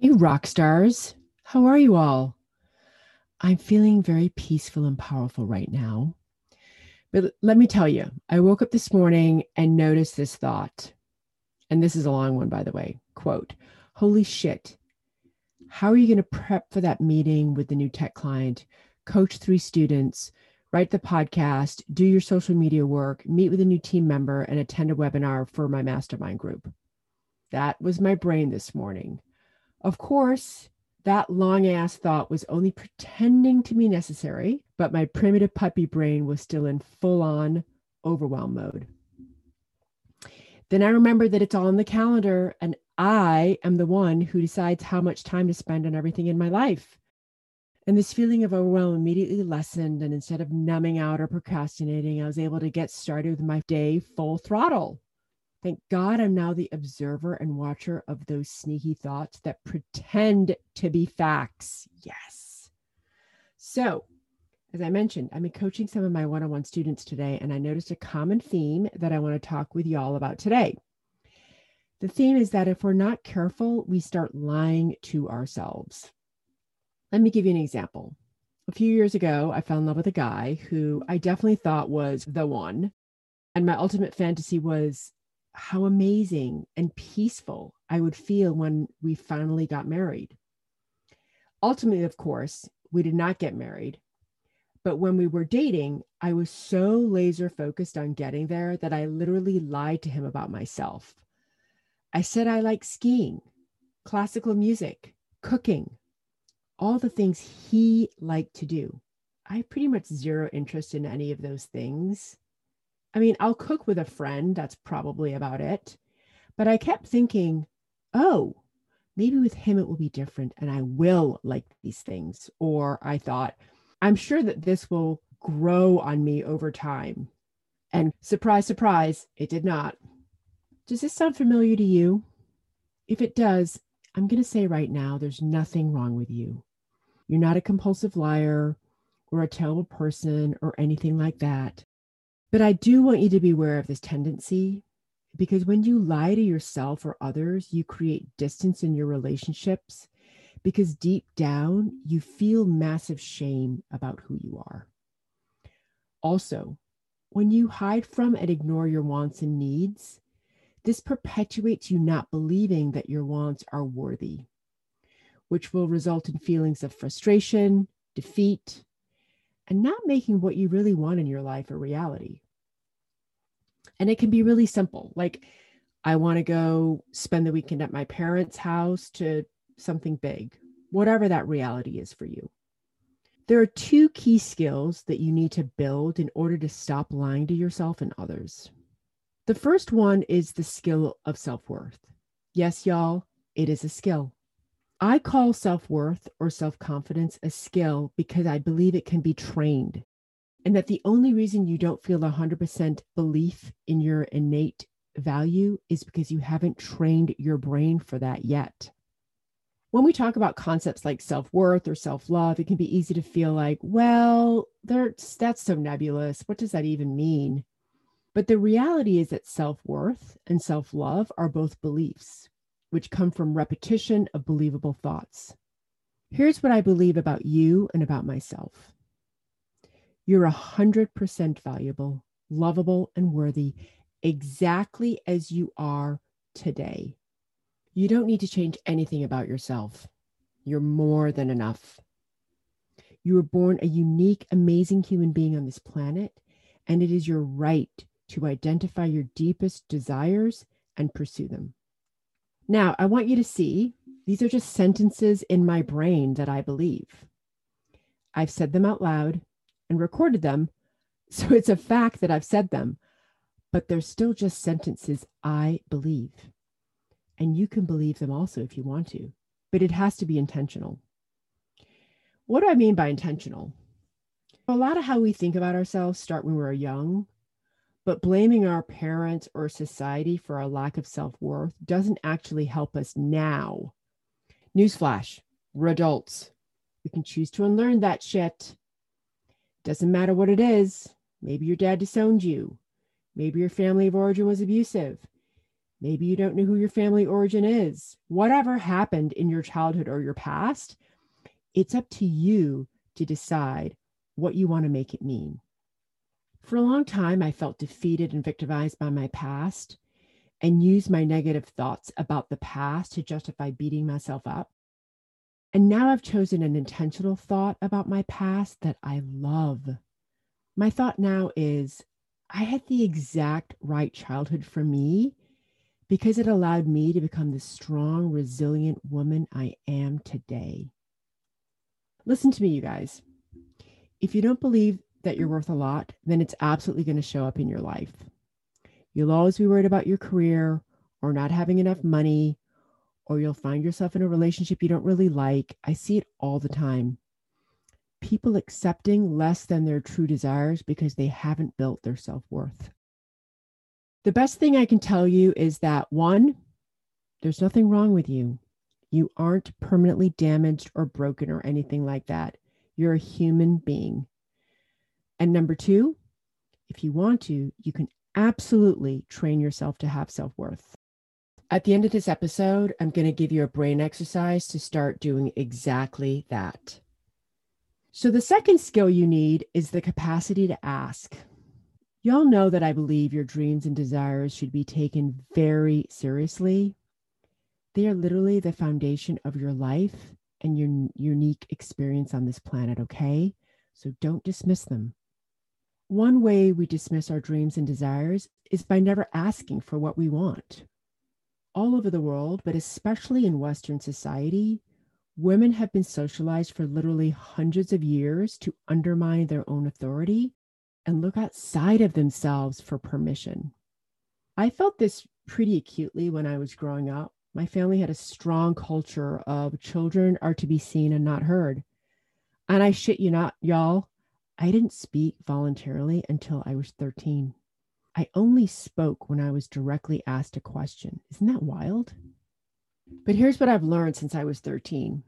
You rock stars. How are you all? I'm feeling very peaceful and powerful right now. But let me tell you, I woke up this morning and noticed this thought. And this is a long one, by the way. Quote, Holy shit. How are you going to prep for that meeting with the new tech client, coach three students, write the podcast, do your social media work, meet with a new team member, and attend a webinar for my mastermind group? That was my brain this morning. Of course, that long ass thought was only pretending to be necessary, but my primitive puppy brain was still in full on overwhelm mode. Then I remembered that it's all on the calendar and I am the one who decides how much time to spend on everything in my life. And this feeling of overwhelm immediately lessened. And instead of numbing out or procrastinating, I was able to get started with my day full throttle. Thank God I'm now the observer and watcher of those sneaky thoughts that pretend to be facts. Yes. So, as I mentioned, I'm coaching some of my one on one students today, and I noticed a common theme that I want to talk with y'all about today. The theme is that if we're not careful, we start lying to ourselves. Let me give you an example. A few years ago, I fell in love with a guy who I definitely thought was the one. And my ultimate fantasy was how amazing and peaceful I would feel when we finally got married. Ultimately, of course, we did not get married. But when we were dating, I was so laser focused on getting there that I literally lied to him about myself. I said I like skiing, classical music, cooking, all the things he liked to do. I have pretty much zero interest in any of those things. I mean, I'll cook with a friend. That's probably about it. But I kept thinking, oh, maybe with him it will be different and I will like these things. Or I thought, I'm sure that this will grow on me over time. And surprise, surprise, it did not. Does this sound familiar to you? If it does, I'm going to say right now there's nothing wrong with you. You're not a compulsive liar or a terrible person or anything like that. But I do want you to be aware of this tendency because when you lie to yourself or others, you create distance in your relationships because deep down you feel massive shame about who you are. Also, when you hide from and ignore your wants and needs, this perpetuates you not believing that your wants are worthy, which will result in feelings of frustration, defeat, and not making what you really want in your life a reality. And it can be really simple. Like, I want to go spend the weekend at my parents' house to something big, whatever that reality is for you. There are two key skills that you need to build in order to stop lying to yourself and others. The first one is the skill of self worth. Yes, y'all, it is a skill. I call self worth or self confidence a skill because I believe it can be trained. And that the only reason you don't feel 100% belief in your innate value is because you haven't trained your brain for that yet. when we talk about concepts like self-worth or self-love it can be easy to feel like well that's that's so nebulous what does that even mean but the reality is that self-worth and self-love are both beliefs which come from repetition of believable thoughts here's what i believe about you and about myself you're a hundred percent valuable lovable and worthy exactly as you are today you don't need to change anything about yourself. You're more than enough. You were born a unique, amazing human being on this planet, and it is your right to identify your deepest desires and pursue them. Now, I want you to see these are just sentences in my brain that I believe. I've said them out loud and recorded them, so it's a fact that I've said them, but they're still just sentences I believe. And you can believe them also if you want to, but it has to be intentional. What do I mean by intentional? A lot of how we think about ourselves start when we're young, but blaming our parents or society for our lack of self worth doesn't actually help us now. Newsflash, we're adults. We can choose to unlearn that shit. Doesn't matter what it is. Maybe your dad disowned you. Maybe your family of origin was abusive. Maybe you don't know who your family origin is. Whatever happened in your childhood or your past, it's up to you to decide what you want to make it mean. For a long time, I felt defeated and victimized by my past and used my negative thoughts about the past to justify beating myself up. And now I've chosen an intentional thought about my past that I love. My thought now is I had the exact right childhood for me because it allowed me to become the strong, resilient woman I am today. Listen to me, you guys. If you don't believe that you're mm. worth a lot, then it's absolutely going to show up in your life. You'll always be worried about your career or not having enough money, or you'll find yourself in a relationship you don't really like. I see it all the time. People accepting less than their true desires because they haven't built their self worth. The best thing I can tell you is that one, there's nothing wrong with you. You aren't permanently damaged or broken or anything like that. You're a human being. And number two, if you want to, you can absolutely train yourself to have self worth. At the end of this episode, I'm going to give you a brain exercise to start doing exactly that. So, the second skill you need is the capacity to ask. Y'all know that I believe your dreams and desires should be taken very seriously. They are literally the foundation of your life and your unique experience on this planet, okay? So don't dismiss them. One way we dismiss our dreams and desires is by never asking for what we want. All over the world, but especially in Western society, women have been socialized for literally hundreds of years to undermine their own authority and look outside of themselves for permission. I felt this pretty acutely when I was growing up. My family had a strong culture of children are to be seen and not heard. And I shit you not, y'all, I didn't speak voluntarily until I was 13. I only spoke when I was directly asked a question. Isn't that wild? But here's what I've learned since I was 13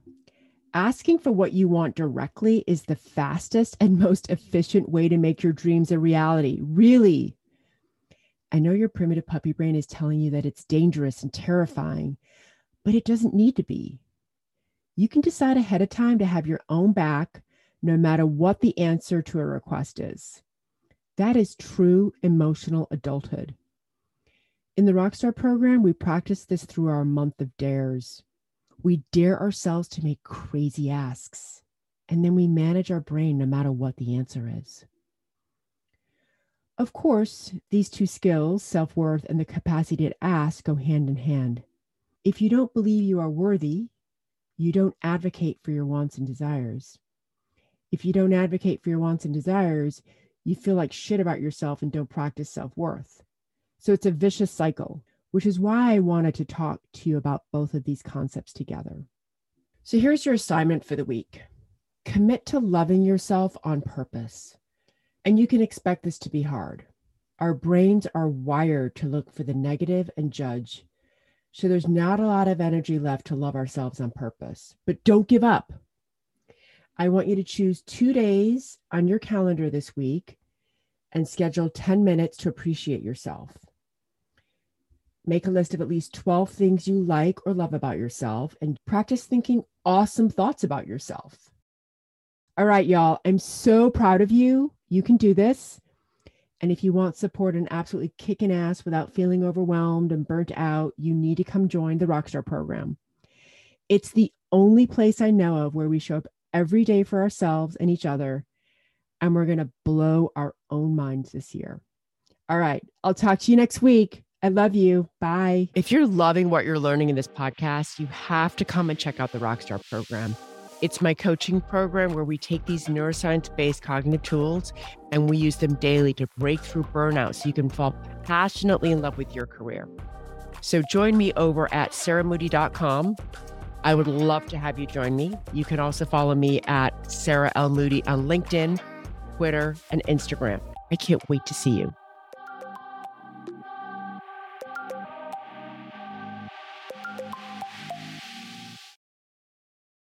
asking for what you want directly is the fastest and most efficient way to make your dreams a reality. Really. I know your primitive puppy brain is telling you that it's dangerous and terrifying, but it doesn't need to be. You can decide ahead of time to have your own back no matter what the answer to a request is. That is true emotional adulthood. In the Rockstar program, we practice this through our month of dares. We dare ourselves to make crazy asks, and then we manage our brain no matter what the answer is. Of course, these two skills, self worth and the capacity to ask, go hand in hand. If you don't believe you are worthy, you don't advocate for your wants and desires. If you don't advocate for your wants and desires, you feel like shit about yourself and don't practice self worth. So it's a vicious cycle which is why I wanted to talk to you about both of these concepts together. So here's your assignment for the week commit to loving yourself on purpose. And you can expect this to be hard. Our brains are wired to look for the negative and judge. So there's not a lot of energy left to love ourselves on purpose, but don't give up. I want you to choose two days on your calendar this week and schedule 10 minutes to appreciate yourself. Make a list of at least 12 things you like or love about yourself and practice thinking awesome thoughts about yourself. All right, y'all, I'm so proud of you. You can do this. And if you want support and absolutely kicking ass without feeling overwhelmed and burnt out, you need to come join the Rockstar program. It's the only place I know of where we show up every day for ourselves and each other, and we're going to blow our own minds this year. All right, I'll talk to you next week. I love you. Bye. If you're loving what you're learning in this podcast, you have to come and check out the Rockstar program. It's my coaching program where we take these neuroscience based cognitive tools and we use them daily to break through burnout so you can fall passionately in love with your career. So join me over at sarahmoody.com. I would love to have you join me. You can also follow me at Sarah L. Moody on LinkedIn, Twitter, and Instagram. I can't wait to see you.